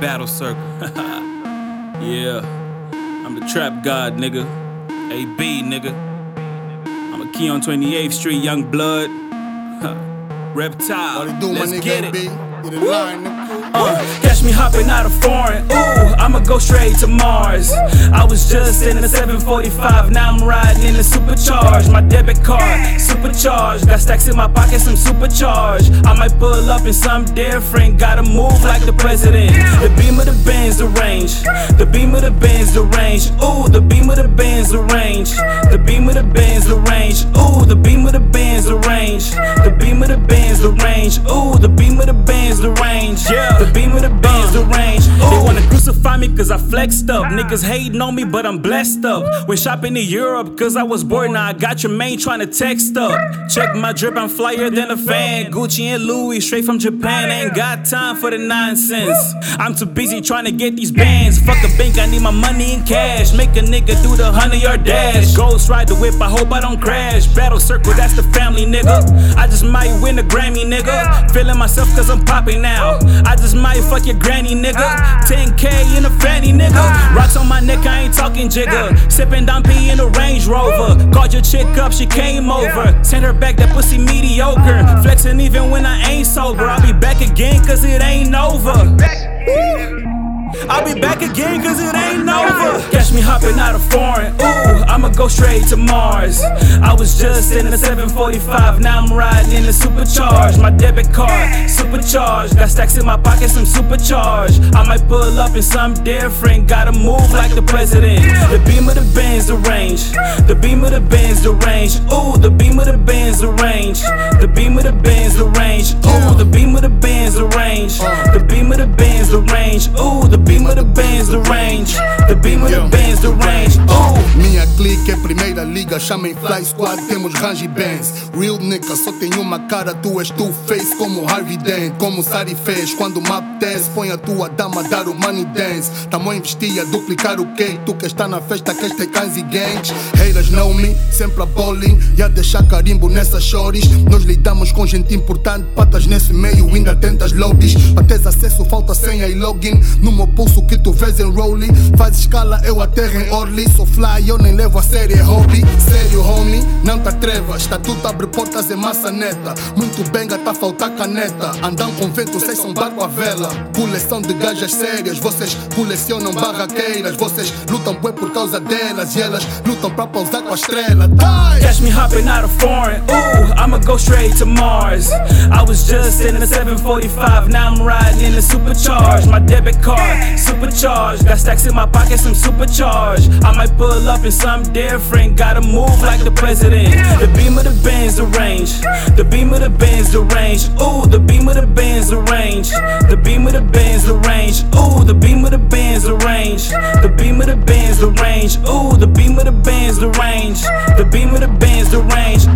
Battle Circle. yeah. I'm the trap god, nigga. AB, nigga. I'm a key on 28th Street, young blood. Reptile. What do, Let's get it. B? Get in line, nigga. Uh, catch me hopping out of foreign. Ooh, I'ma go straight to Mars. I was just in the 745, now I'm riding in the supercharged. My debit card, supercharged. Got stacks in my pockets, I'm supercharged. I might pull up in some different. Gotta move like the president. The Bimmer the Benz, the range. The Bimmer the Benz, the range. Ooh, the Bimmer the Benz, the range. The Bimmer the Benz, the range. Ooh, the Bimmer the Benz, the range. The Bimmer the Benz, the range. Ooh, cause I flexed up. Niggas hating on me, but I'm blessed up. Went shopping in Europe cause I was bored. Now I got your main trying to text up. Check my drip, I'm flyer than a fan. Gucci and Louis, straight from Japan. Ain't got time for the nonsense. I'm too busy trying to get these bands. Fuck a bank, I need my money in cash. Make a nigga do the hundred yard dash. Ghost ride the whip, I hope I don't crash. Battle circle, that's the family, nigga. I just might win a Grammy, nigga. Feeling myself cause I'm popping now. I just might fuck your granny, nigga. 10k in a nigga. Rocks on my neck, I ain't talking jigger. Sipping Dom P in a Range Rover. Called your chick up, she came over. Send her back, that pussy mediocre. Flexing even when I ain't sober. I'll be back again cause it ain't over. I'll be back again cause it ain't over. Catch me hopping out of foreign. Ooh, straight to Mars. I was just in the 745, now I'm riding in the supercharged. My debit card, supercharged. Got stacks in my pockets, I'm supercharged. I might pull up in some different. Gotta move like the president. The Bimmer the Benz, the range. The Bimmer the Benz, the range. Ooh, the Bimmer the Benz, the range. The Bimmer the Benz, the range. Ooh, the Bimmer the Benz, the range. The Bimmer the Benz, the range. Ooh, the Bimmer the Benz, the range. The Bimmer the Benz, the range. Ooh. Clique é primeira liga, chamem Fly Squad, temos Range Bands. Real nigga, só tem uma cara, tu és two face como Harvey Dent, como Sari fez. Quando me apetece, põe a tua dama dar o money dance. Tamo a investir a duplicar o cake, tu que está na festa, queres ter cães e gangs. Haters know me, sempre a bowling, e a deixar carimbo nessas shorties. Nós lidamos com gente importante, patas nesse meio, ainda tentas lobbies. Pra teres acesso, falta senha e login. No meu pulso que tu vês em rolling, faz escala, eu aterro em Orly. Sou fly, eu nem levo a sério, é hobby. Sério, homie, não te atrevas. Estatuto abre portas, é massa neta. Muito bem, tá faltar caneta. Andam com vento, vocês são barco à vela. Coleção de gajas sérias, vocês colecionam barraqueiras. Vocês lutam bué por causa delas e elas lutam pra pousar com a estrela. Die! Catch me hopping out of foreign. Ooh, I'ma go straight to Mars. I was just in the 745, now I'm riding in the supercharged. My debit card, supercharged. Got stacks in my pockets, I'm supercharged. I might pull up in something different. Gotta move like the president. The Bimmer the Benz, the range. The Bimmer the Benz, the range. Ooh, the Bimmer the Benz, the range. The Bimmer the Benz, the range. Ooh, the Bimmer the Benz, the range. The Bimmer the Benz, the range. Ooh, the Bimmer the Benz, the range. The Bimmer the Benz, the range.